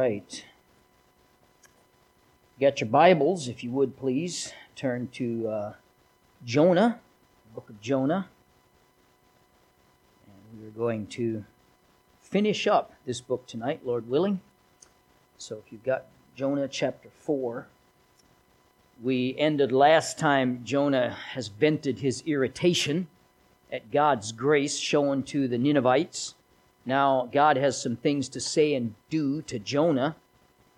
right. Get your Bibles, if you would please. Turn to uh, Jonah, book of Jonah. And we're going to finish up this book tonight, Lord willing. So if you've got Jonah chapter 4, we ended last time Jonah has vented his irritation at God's grace shown to the Ninevites. Now, God has some things to say and do to Jonah.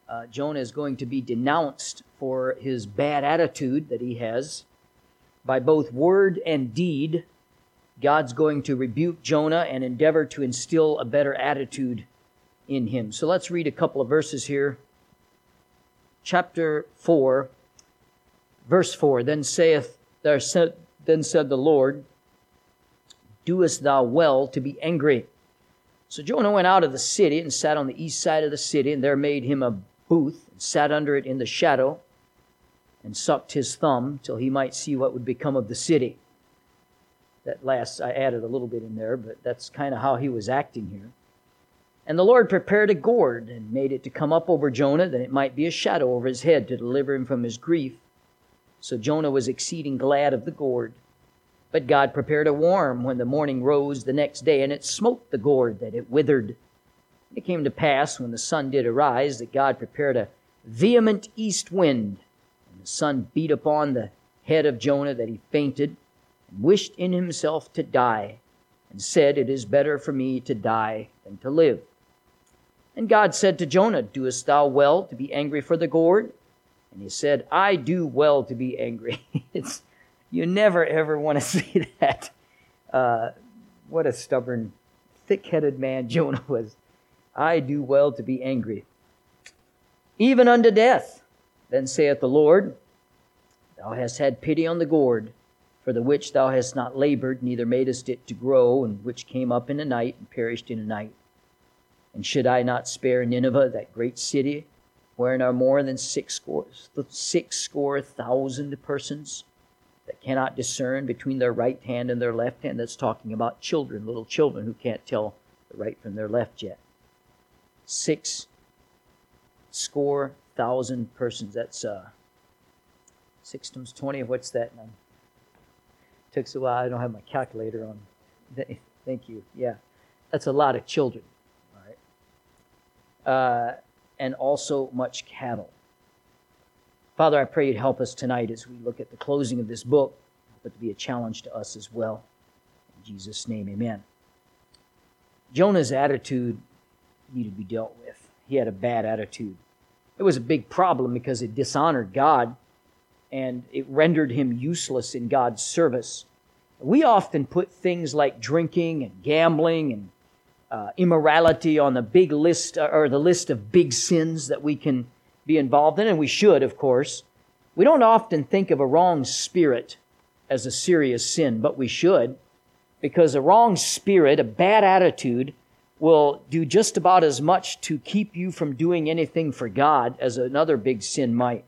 Uh, Jonah is going to be denounced for his bad attitude that he has. By both word and deed, God's going to rebuke Jonah and endeavor to instill a better attitude in him. So let's read a couple of verses here. Chapter 4, verse 4 Then saith, there said, Then said the Lord, Doest thou well to be angry? So Jonah went out of the city and sat on the east side of the city, and there made him a booth, and sat under it in the shadow, and sucked his thumb till he might see what would become of the city. That last, I added a little bit in there, but that's kind of how he was acting here. And the Lord prepared a gourd and made it to come up over Jonah, that it might be a shadow over his head to deliver him from his grief. So Jonah was exceeding glad of the gourd. But God prepared a worm when the morning rose the next day, and it smote the gourd that it withered. It came to pass, when the sun did arise, that God prepared a vehement east wind, and the sun beat upon the head of Jonah that he fainted, and wished in himself to die, and said, It is better for me to die than to live. And God said to Jonah, Doest thou well to be angry for the gourd? And he said, I do well to be angry. it's you never ever want to see that. Uh, what a stubborn, thick headed man Jonah was. I do well to be angry. Even unto death. Then saith the Lord, Thou hast had pity on the gourd, for the which thou hast not labored, neither madest it to grow, and which came up in a night and perished in a night. And should I not spare Nineveh, that great city, wherein are more than six score, six score thousand persons? That cannot discern between their right hand and their left hand. That's talking about children, little children who can't tell the right from their left yet. Six score thousand persons. That's uh, six times twenty. What's that? Now? Takes a while. I don't have my calculator on. Thank you. Yeah, that's a lot of children. All right, uh, and also much cattle. Father, I pray you'd help us tonight as we look at the closing of this book, but to be a challenge to us as well. In Jesus' name, amen. Jonah's attitude needed to be dealt with. He had a bad attitude. It was a big problem because it dishonored God and it rendered him useless in God's service. We often put things like drinking and gambling and uh, immorality on the big list or the list of big sins that we can be involved in, and we should, of course. We don't often think of a wrong spirit as a serious sin, but we should, because a wrong spirit, a bad attitude, will do just about as much to keep you from doing anything for God as another big sin might.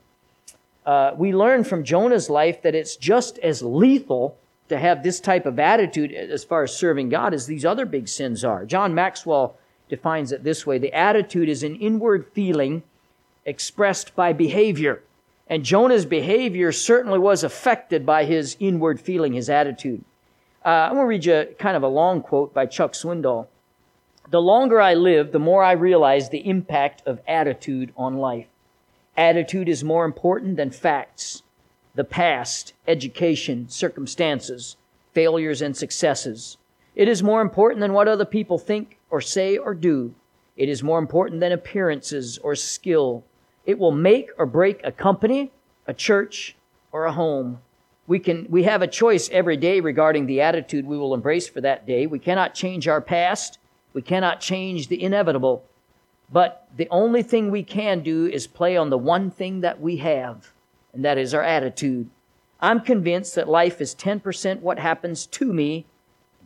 Uh, we learn from Jonah's life that it's just as lethal to have this type of attitude as far as serving God as these other big sins are. John Maxwell defines it this way the attitude is an inward feeling expressed by behavior. And Jonah's behavior certainly was affected by his inward feeling, his attitude. Uh, I'm going to read you kind of a long quote by Chuck Swindoll. The longer I live, the more I realize the impact of attitude on life. Attitude is more important than facts, the past, education, circumstances, failures, and successes. It is more important than what other people think or say or do. It is more important than appearances or skill it will make or break a company, a church, or a home. We can, we have a choice every day regarding the attitude we will embrace for that day. We cannot change our past. We cannot change the inevitable. But the only thing we can do is play on the one thing that we have, and that is our attitude. I'm convinced that life is 10% what happens to me,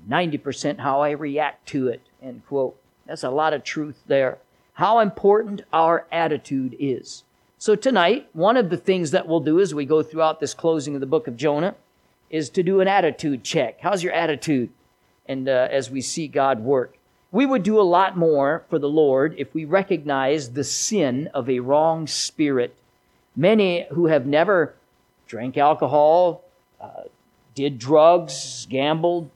90% how I react to it. End quote. That's a lot of truth there how important our attitude is. So, tonight, one of the things that we'll do as we go throughout this closing of the book of Jonah is to do an attitude check. How's your attitude? And uh, as we see God work. we would do a lot more for the Lord if we recognize the sin of a wrong spirit. Many who have never drank alcohol, uh, did drugs, gambled,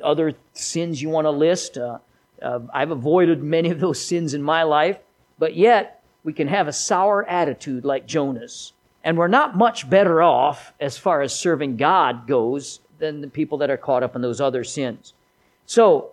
other sins you want to list. Uh, uh, I've avoided many of those sins in my life, but yet we can have a sour attitude like Jonah's. And we're not much better off as far as serving God goes than the people that are caught up in those other sins. So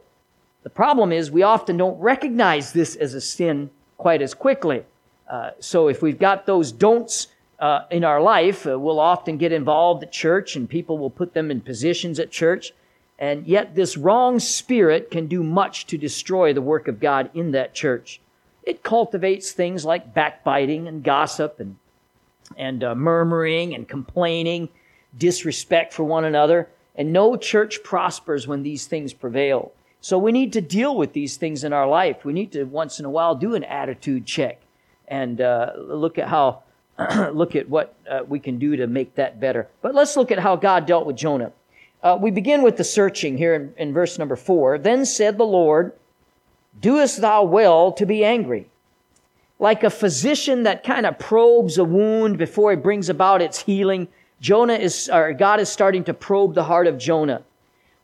the problem is we often don't recognize this as a sin quite as quickly. Uh, so if we've got those don'ts uh, in our life, uh, we'll often get involved at church and people will put them in positions at church. And yet this wrong spirit can do much to destroy the work of God in that church. It cultivates things like backbiting and gossip and, and uh, murmuring and complaining, disrespect for one another. And no church prospers when these things prevail. So we need to deal with these things in our life. We need to once in a while do an attitude check and uh, look at how look at what uh, we can do to make that better. But let's look at how God dealt with Jonah. Uh, we begin with the searching here in, in verse number four. Then said the Lord, Doest thou well to be angry? Like a physician that kind of probes a wound before he brings about its healing, Jonah is, or God is starting to probe the heart of Jonah.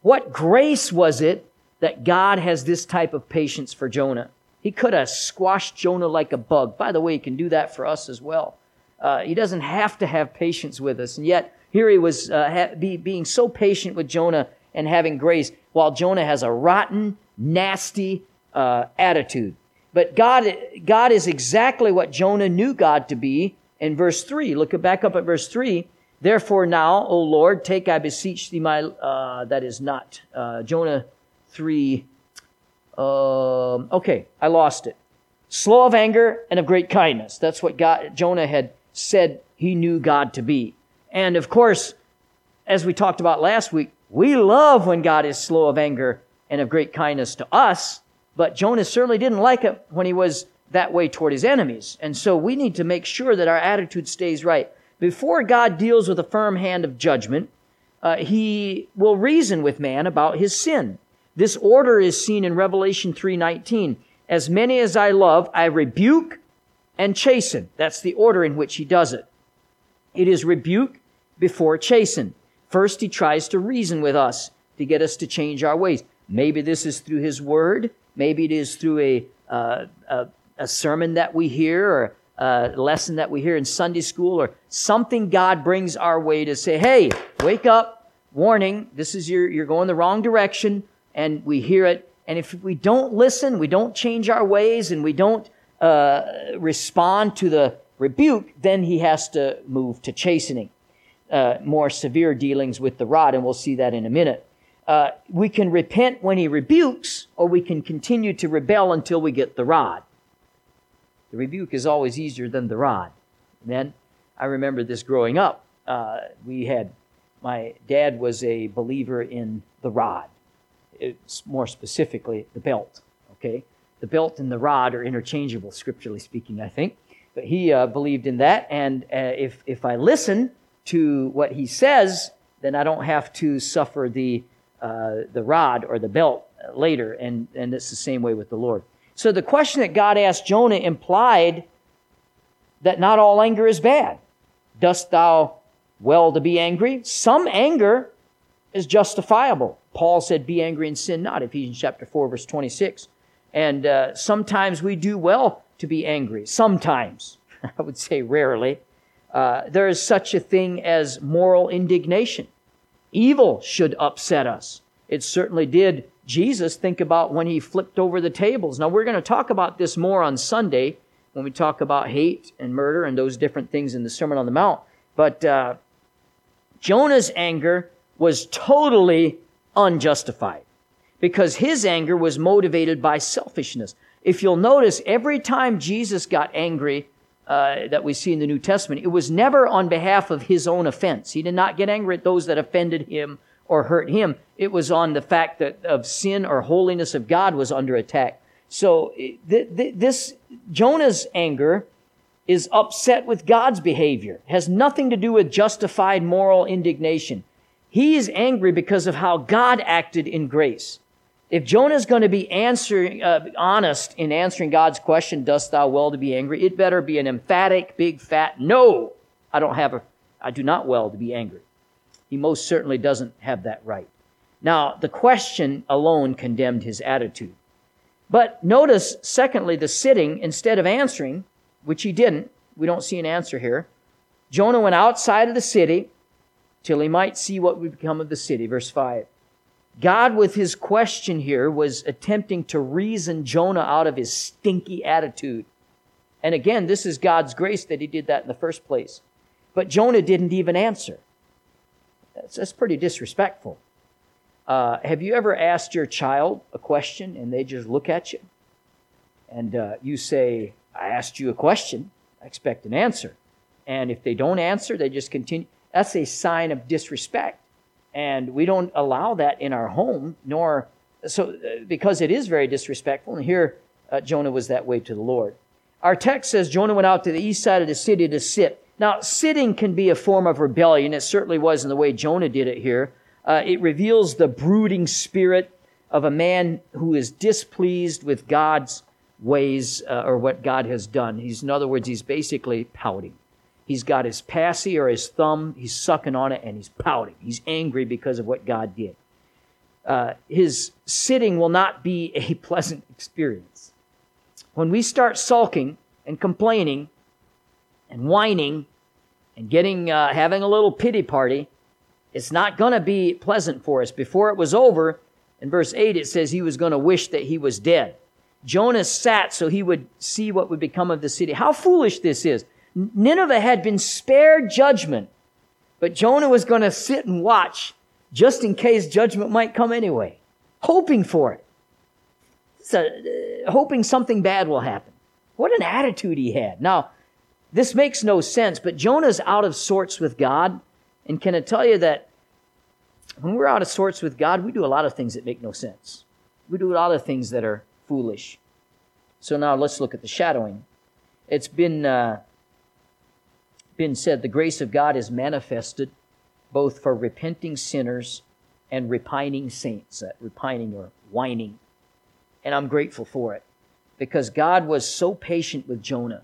What grace was it that God has this type of patience for Jonah. He could have squashed Jonah like a bug. By the way, he can do that for us as well. Uh, he doesn't have to have patience with us. And yet, here he was uh, ha- be, being so patient with Jonah and having grace, while Jonah has a rotten, nasty uh, attitude. But God, God is exactly what Jonah knew God to be in verse 3. Look back up at verse 3. Therefore now, O Lord, take, I beseech thee, my, uh, that is not, uh, Jonah 3. Um, okay, I lost it. Slow of anger and of great kindness. That's what God, Jonah had said he knew God to be. And of course, as we talked about last week, we love when God is slow of anger and of great kindness to us, but Jonah certainly didn't like it when he was that way toward his enemies. And so we need to make sure that our attitude stays right. Before God deals with a firm hand of judgment, uh, he will reason with man about his sin. This order is seen in Revelation 3:19. As many as I love, I rebuke and chasten. That's the order in which he does it. It is rebuke before chasten. First, he tries to reason with us to get us to change our ways. Maybe this is through his word. Maybe it is through a, uh, a, a sermon that we hear or a lesson that we hear in Sunday school or something God brings our way to say, hey, wake up, warning, this is your, you're going the wrong direction and we hear it. And if we don't listen, we don't change our ways, and we don't uh, respond to the rebuke, then he has to move to chastening, uh, more severe dealings with the rod, and we'll see that in a minute. Uh, we can repent when he rebukes, or we can continue to rebel until we get the rod. The rebuke is always easier than the rod. Then I remember this growing up. Uh, we had my dad was a believer in the rod it's more specifically the belt. Okay, the belt and the rod are interchangeable, scripturally speaking. I think, but he uh, believed in that, and uh, if if I listen to what he says, then I don't have to suffer the uh, the rod or the belt later, and and it's the same way with the Lord. So the question that God asked Jonah implied that not all anger is bad. Dost thou well to be angry? Some anger is justifiable. Paul said, Be angry and sin not, Ephesians chapter 4, verse 26. And uh, sometimes we do well to be angry. Sometimes, I would say rarely. Uh, there is such a thing as moral indignation. Evil should upset us. It certainly did Jesus think about when he flipped over the tables. Now, we're going to talk about this more on Sunday when we talk about hate and murder and those different things in the Sermon on the Mount. But uh, Jonah's anger was totally unjustified because his anger was motivated by selfishness. If you'll notice, every time Jesus got angry, uh, that we see in the New Testament, it was never on behalf of his own offense. He did not get angry at those that offended him or hurt him. It was on the fact that of sin or holiness of God was under attack. So th- th- this Jonah's anger is upset with God's behavior. Has nothing to do with justified moral indignation. He is angry because of how God acted in grace. If Jonah is going to be answering, uh, honest in answering God's question, dost thou well to be angry? It better be an emphatic, big, fat, no, I don't have a, I do not well to be angry. He most certainly doesn't have that right. Now, the question alone condemned his attitude. But notice, secondly, the sitting, instead of answering, which he didn't, we don't see an answer here. Jonah went outside of the city till he might see what would become of the city. Verse 5. God, with his question here, was attempting to reason Jonah out of his stinky attitude. And again, this is God's grace that he did that in the first place. But Jonah didn't even answer. That's, that's pretty disrespectful. Uh, have you ever asked your child a question and they just look at you? And uh, you say, I asked you a question. I expect an answer. And if they don't answer, they just continue. That's a sign of disrespect. And we don't allow that in our home, nor so uh, because it is very disrespectful. And here, uh, Jonah was that way to the Lord. Our text says Jonah went out to the east side of the city to sit. Now, sitting can be a form of rebellion. It certainly was in the way Jonah did it here. Uh, it reveals the brooding spirit of a man who is displeased with God's ways uh, or what God has done. He's, in other words, he's basically pouting. He's got his passy or his thumb, he's sucking on it, and he's pouting. He's angry because of what God did. Uh, his sitting will not be a pleasant experience. When we start sulking and complaining and whining and getting uh, having a little pity party, it's not going to be pleasant for us. Before it was over, in verse 8, it says he was going to wish that he was dead. Jonah sat so he would see what would become of the city. How foolish this is. Nineveh had been spared judgment, but Jonah was going to sit and watch just in case judgment might come anyway, hoping for it. So, uh, hoping something bad will happen. What an attitude he had. Now, this makes no sense, but Jonah's out of sorts with God. And can I tell you that when we're out of sorts with God, we do a lot of things that make no sense. We do a lot of things that are foolish. So now let's look at the shadowing. It's been uh, been said, the grace of God is manifested both for repenting sinners and repining saints, uh, repining or whining. And I'm grateful for it because God was so patient with Jonah.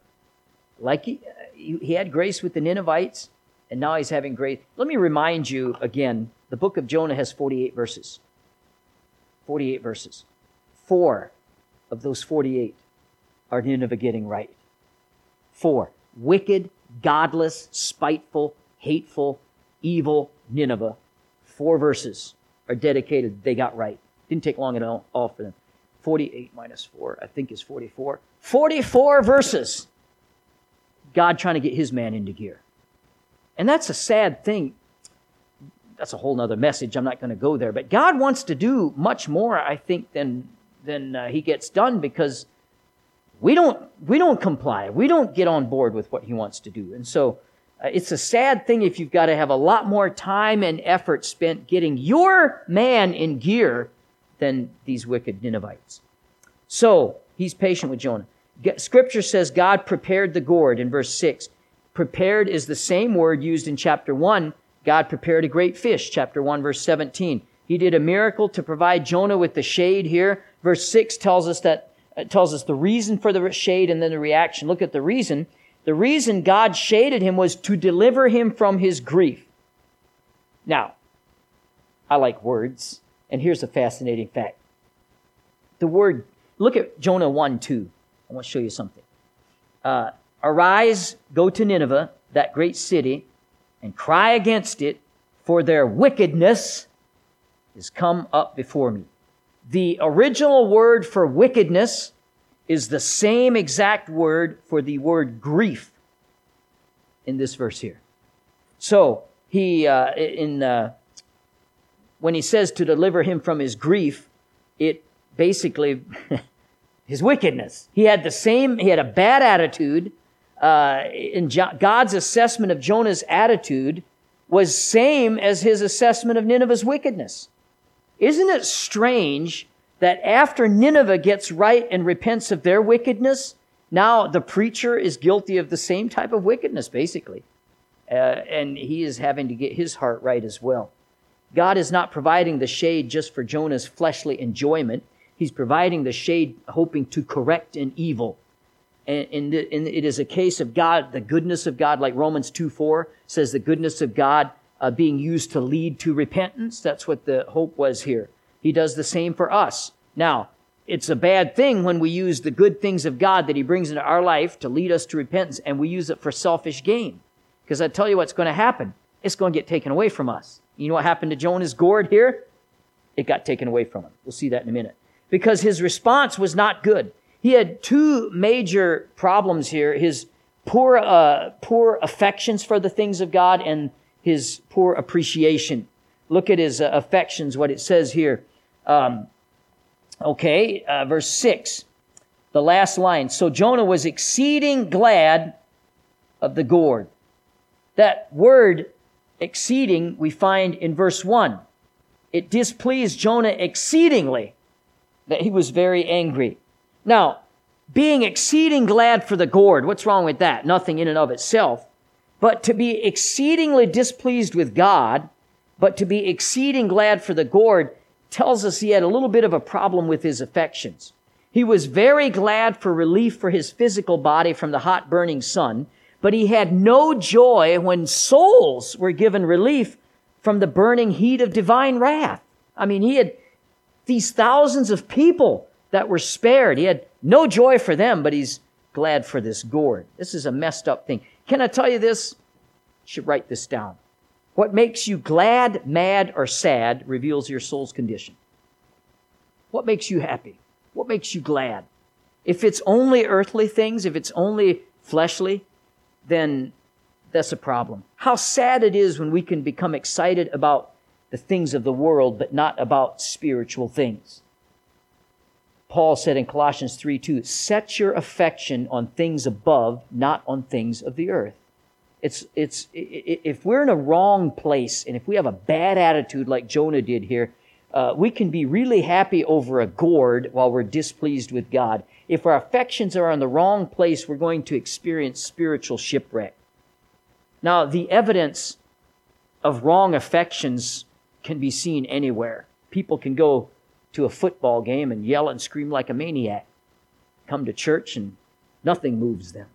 Like he, he had grace with the Ninevites, and now he's having grace. Let me remind you again the book of Jonah has 48 verses. 48 verses. Four of those 48 are Nineveh getting right. Four. Wicked godless, spiteful, hateful, evil Nineveh. Four verses are dedicated. They got right. Didn't take long at all, all for them. 48 minus 4, I think is 44. 44 verses. God trying to get his man into gear. And that's a sad thing. That's a whole other message. I'm not going to go there. But God wants to do much more, I think, than, than uh, he gets done because we don't we don't comply. We don't get on board with what he wants to do. And so uh, it's a sad thing if you've got to have a lot more time and effort spent getting your man in gear than these wicked ninevites. So he's patient with jonah. Scripture says god prepared the gourd in verse 6 prepared is the same word used in chapter 1 god prepared a great fish chapter 1 verse 17 he did a miracle to provide jonah with the shade here. Verse 6 tells us that it tells us the reason for the shade and then the reaction. Look at the reason. The reason God shaded him was to deliver him from his grief. Now, I like words, and here's a fascinating fact. The word, look at Jonah 1 2. I want to show you something. Uh, Arise, go to Nineveh, that great city, and cry against it, for their wickedness is come up before me. The original word for wickedness is the same exact word for the word grief in this verse here. So he uh, in uh, when he says to deliver him from his grief, it basically his wickedness. He had the same. He had a bad attitude. Uh, in God's assessment of Jonah's attitude was same as his assessment of Nineveh's wickedness. Isn't it strange that after Nineveh gets right and repents of their wickedness, now the preacher is guilty of the same type of wickedness, basically. Uh, and he is having to get his heart right as well. God is not providing the shade just for Jonah's fleshly enjoyment. He's providing the shade hoping to correct an evil. And, and, and, it is a case of God, the goodness of God, like Romans 2 4 says the goodness of God uh, being used to lead to repentance. That's what the hope was here. He does the same for us. Now, it's a bad thing when we use the good things of God that He brings into our life to lead us to repentance and we use it for selfish gain. Because I tell you what's going to happen. It's going to get taken away from us. You know what happened to Jonah's gourd here? It got taken away from him. We'll see that in a minute. Because his response was not good. He had two major problems here. His poor, uh, poor affections for the things of God and his poor appreciation. Look at his uh, affections, what it says here. Um, okay, uh, verse 6, the last line. So Jonah was exceeding glad of the gourd. That word exceeding we find in verse 1. It displeased Jonah exceedingly that he was very angry. Now, being exceeding glad for the gourd, what's wrong with that? Nothing in and of itself. But to be exceedingly displeased with God, but to be exceeding glad for the gourd tells us he had a little bit of a problem with his affections. He was very glad for relief for his physical body from the hot burning sun, but he had no joy when souls were given relief from the burning heat of divine wrath. I mean, he had these thousands of people that were spared. He had no joy for them, but he's glad for this gourd. This is a messed up thing. Can I tell you this? You should write this down. What makes you glad, mad, or sad reveals your soul's condition. What makes you happy? What makes you glad? If it's only earthly things, if it's only fleshly, then that's a problem. How sad it is when we can become excited about the things of the world, but not about spiritual things. Paul said in Colossians 3 2, set your affection on things above, not on things of the earth. It's, it's, if we're in a wrong place and if we have a bad attitude like Jonah did here, uh, we can be really happy over a gourd while we're displeased with God. If our affections are in the wrong place, we're going to experience spiritual shipwreck. Now, the evidence of wrong affections can be seen anywhere. People can go to a football game and yell and scream like a maniac, come to church and nothing moves them.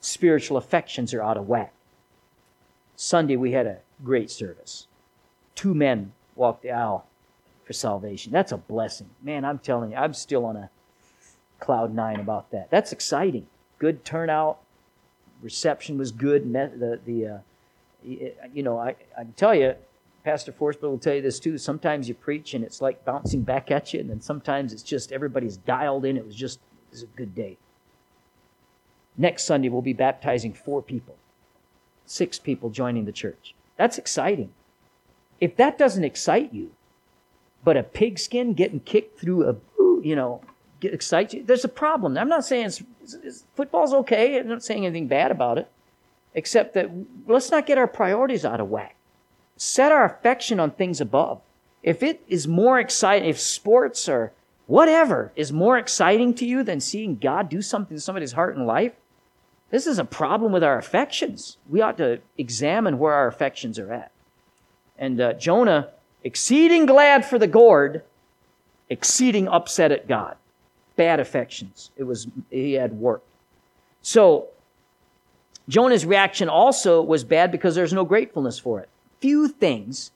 Spiritual affections are out of whack. Sunday, we had a great service. Two men walked the aisle for salvation. That's a blessing. Man, I'm telling you, I'm still on a cloud nine about that. That's exciting. Good turnout. Reception was good. The, the uh, you know, I, I can tell you, Pastor Forsberg will tell you this too. Sometimes you preach and it's like bouncing back at you, and then sometimes it's just everybody's dialed in. It was just it was a good day. Next Sunday, we'll be baptizing four people, six people joining the church. That's exciting. If that doesn't excite you, but a pigskin getting kicked through a, you know, get excited you, there's a problem. I'm not saying it's, it's, football's okay. I'm not saying anything bad about it, except that let's not get our priorities out of whack. Set our affection on things above. If it is more exciting, if sports or whatever is more exciting to you than seeing God do something to somebody's heart and life, this is a problem with our affections. We ought to examine where our affections are at. And uh, Jonah, exceeding glad for the gourd, exceeding upset at God. Bad affections. It was, he had work. So, Jonah's reaction also was bad because there's no gratefulness for it. Few things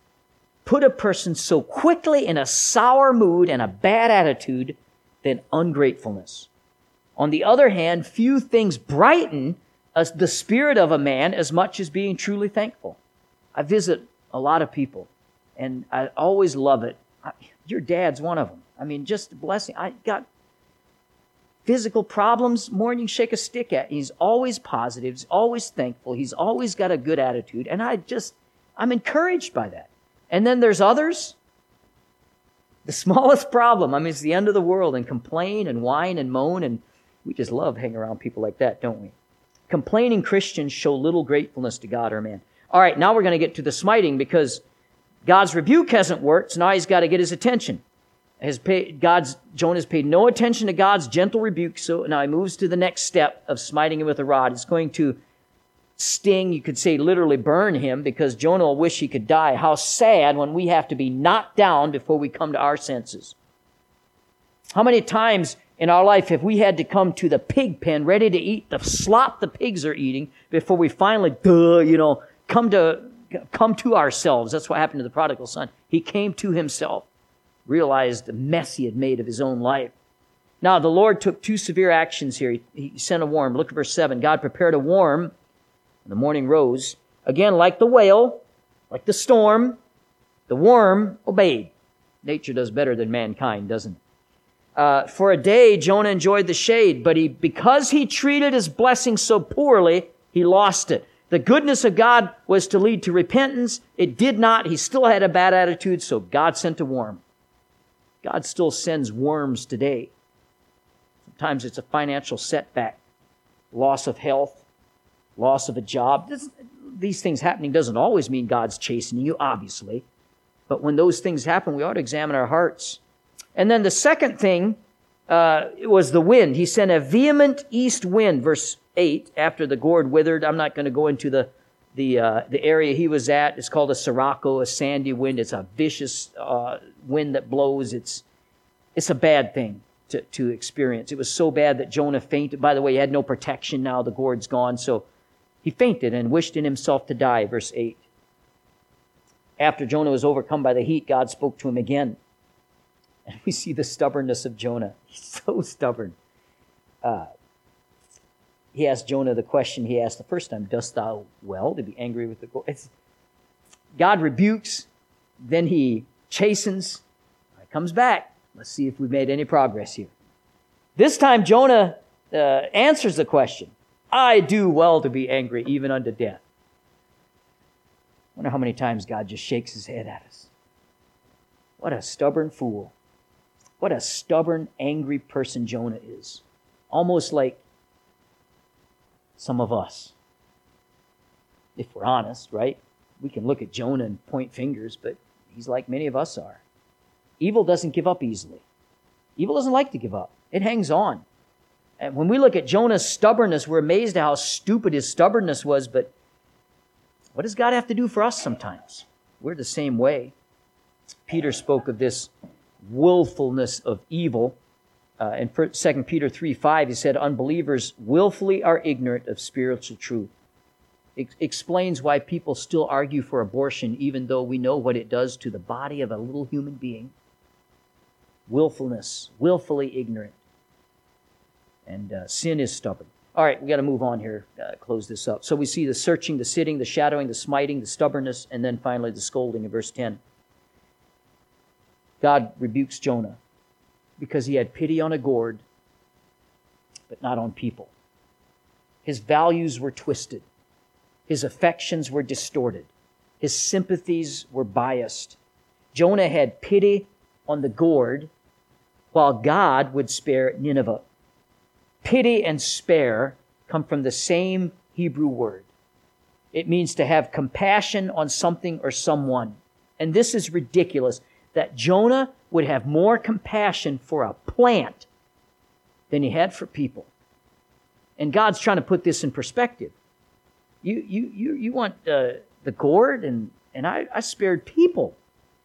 put a person so quickly in a sour mood and a bad attitude than ungratefulness. On the other hand, few things brighten the spirit of a man as much as being truly thankful. I visit a lot of people, and I always love it. I, your dad's one of them. I mean, just a blessing. I got physical problems more than you shake a stick at. He's always positive. He's always thankful. He's always got a good attitude. And I just, I'm encouraged by that. And then there's others the smallest problem. I mean, it's the end of the world and complain and whine and moan and we just love hanging around people like that, don't we? Complaining Christians show little gratefulness to God or man. All right, now we're going to get to the smiting because God's rebuke hasn't worked, so now he's got to get his attention. Has paid, God's Jonah's paid no attention to God's gentle rebuke, so now he moves to the next step of smiting him with a rod. It's going to sting, you could say literally burn him because Jonah will wish he could die. How sad when we have to be knocked down before we come to our senses. How many times in our life have we had to come to the pig pen ready to eat the slop the pigs are eating before we finally, duh, you know, come to, come to ourselves? That's what happened to the prodigal son. He came to himself, realized the mess he had made of his own life. Now, the Lord took two severe actions here. He, he sent a worm. Look at verse 7. God prepared a worm the morning rose. Again, like the whale, like the storm, the worm obeyed. Nature does better than mankind, doesn't it? Uh, for a day, Jonah enjoyed the shade, but he, because he treated his blessing so poorly, he lost it. The goodness of God was to lead to repentance. It did not. He still had a bad attitude, so God sent a worm. God still sends worms today. Sometimes it's a financial setback, loss of health, loss of a job. This, these things happening doesn't always mean God's chastening you, obviously. But when those things happen, we ought to examine our hearts. And then the second thing uh, was the wind. He sent a vehement east wind, verse 8, after the gourd withered. I'm not going to go into the, the, uh, the area he was at. It's called a sirocco, a sandy wind. It's a vicious uh, wind that blows. It's, it's a bad thing to, to experience. It was so bad that Jonah fainted. By the way, he had no protection now. The gourd's gone. So he fainted and wished in himself to die, verse 8. After Jonah was overcome by the heat, God spoke to him again. And we see the stubbornness of Jonah. He's so stubborn. Uh, he asked Jonah the question he asked the first time Dost thou well to be angry with the God? God rebukes, then he chastens, he comes back. Let's see if we've made any progress here. This time, Jonah uh, answers the question I do well to be angry, even unto death. I Wonder how many times God just shakes his head at us. What a stubborn fool. What a stubborn, angry person Jonah is. Almost like some of us. If we're honest, right? We can look at Jonah and point fingers, but he's like many of us are. Evil doesn't give up easily. Evil doesn't like to give up. It hangs on. And when we look at Jonah's stubbornness, we're amazed at how stupid his stubbornness was, but what does God have to do for us sometimes? We're the same way. Peter spoke of this willfulness of evil. Uh, in 2 Peter 3 5, he said, Unbelievers willfully are ignorant of spiritual truth. It explains why people still argue for abortion, even though we know what it does to the body of a little human being. Willfulness, willfully ignorant. And uh, sin is stubborn. All right, we got to move on here, uh, close this up. So we see the searching, the sitting, the shadowing, the smiting, the stubbornness, and then finally the scolding in verse 10. God rebukes Jonah because he had pity on a gourd, but not on people. His values were twisted, his affections were distorted, his sympathies were biased. Jonah had pity on the gourd, while God would spare Nineveh. Pity and spare come from the same Hebrew word. It means to have compassion on something or someone. And this is ridiculous that Jonah would have more compassion for a plant than he had for people. And God's trying to put this in perspective. You, you, you, you want uh, the gourd, and, and I, I spared people.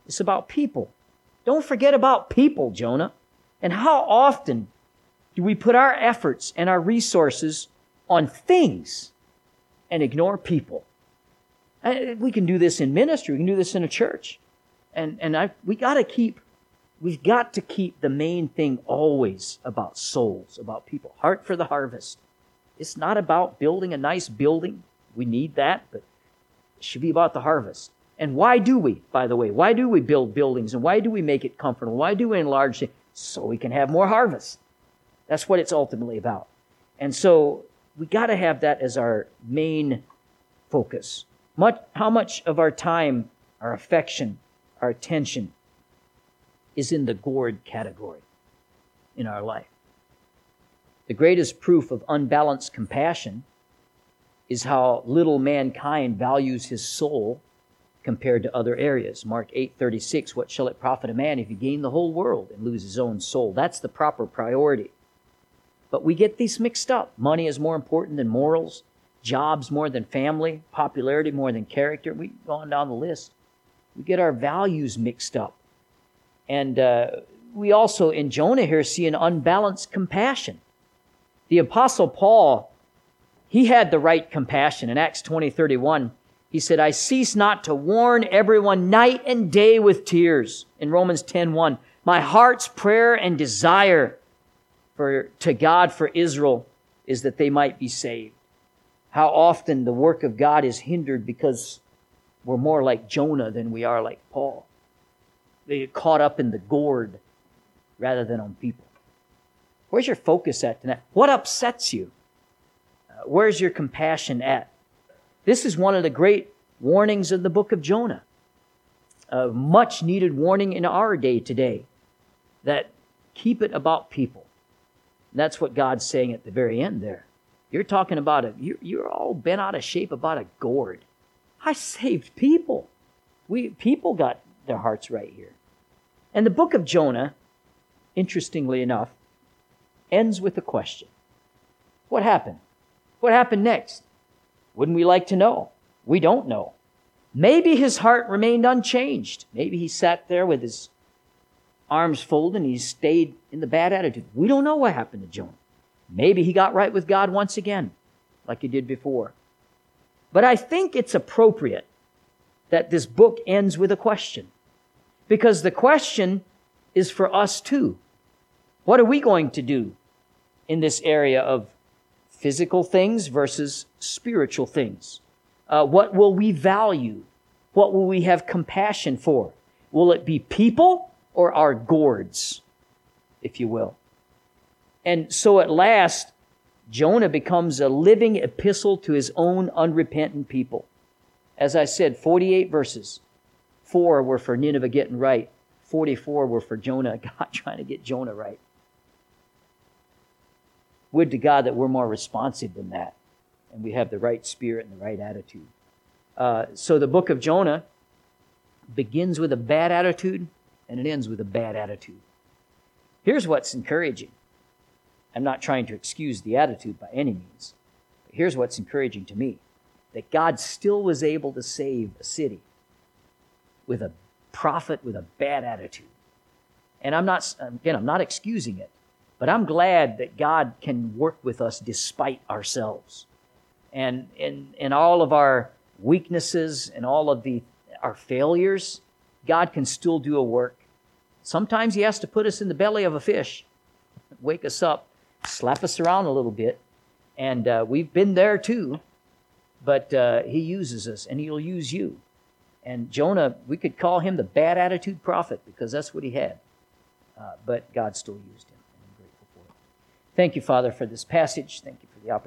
It's about people. Don't forget about people, Jonah. And how often we put our efforts and our resources on things and ignore people? Uh, we can do this in ministry. We can do this in a church. And, and I, we got to keep, we've got to keep the main thing always about souls, about people. Heart for the harvest. It's not about building a nice building. We need that, but it should be about the harvest. And why do we, by the way, why do we build buildings and why do we make it comfortable? Why do we enlarge it? So we can have more harvest. That's what it's ultimately about. And so we got to have that as our main focus. Much, how much of our time, our affection, our attention is in the gourd category in our life? The greatest proof of unbalanced compassion is how little mankind values his soul compared to other areas. Mark 8:36, what shall it profit a man if he gain the whole world and lose his own soul? That's the proper priority. But we get these mixed up. Money is more important than morals. jobs more than family, popularity more than character. We go on down the list. We get our values mixed up. And uh, we also, in Jonah here, see an unbalanced compassion. The Apostle Paul, he had the right compassion. In Acts 20 31, he said, I cease not to warn everyone night and day with tears. In Romans 10 1, my heart's prayer and desire for, to God for Israel is that they might be saved. How often the work of God is hindered because we're more like Jonah than we are like Paul. They get caught up in the gourd rather than on people. Where's your focus at tonight? What upsets you? Uh, where's your compassion at? This is one of the great warnings of the book of Jonah. A much needed warning in our day today that keep it about people. That's what God's saying at the very end there. You're talking about it. You're, you're all bent out of shape about a gourd. I saved people. We people got their hearts right here. And the book of Jonah, interestingly enough, ends with a question. What happened? What happened next? Wouldn't we like to know? We don't know. Maybe his heart remained unchanged. Maybe he sat there with his arms folded and he stayed in the bad attitude. We don't know what happened to Jonah. Maybe he got right with God once again, like he did before. But I think it's appropriate that this book ends with a question. Because the question is for us too. What are we going to do in this area of physical things versus spiritual things? Uh, what will we value? What will we have compassion for? Will it be people or our gourds, if you will. And so at last, Jonah becomes a living epistle to his own unrepentant people. As I said, 48 verses. Four were for Nineveh getting right. 44 were for Jonah, God trying to get Jonah right. Would to God that we're more responsive than that and we have the right spirit and the right attitude. Uh, so the book of Jonah begins with a bad attitude and it ends with a bad attitude. Here's what's encouraging. I'm not trying to excuse the attitude by any means. But here's what's encouraging to me that God still was able to save a city with a prophet with a bad attitude. And I'm not, again, I'm not excusing it, but I'm glad that God can work with us despite ourselves. And in, in all of our weaknesses and all of the, our failures, God can still do a work. Sometimes He has to put us in the belly of a fish, wake us up, slap us around a little bit. And uh, we've been there too, but uh, He uses us and He'll use you. And Jonah, we could call him the bad attitude prophet because that's what he had. Uh, but God still used him, and I'm grateful for it. Thank you, Father, for this passage. Thank you for the opportunity.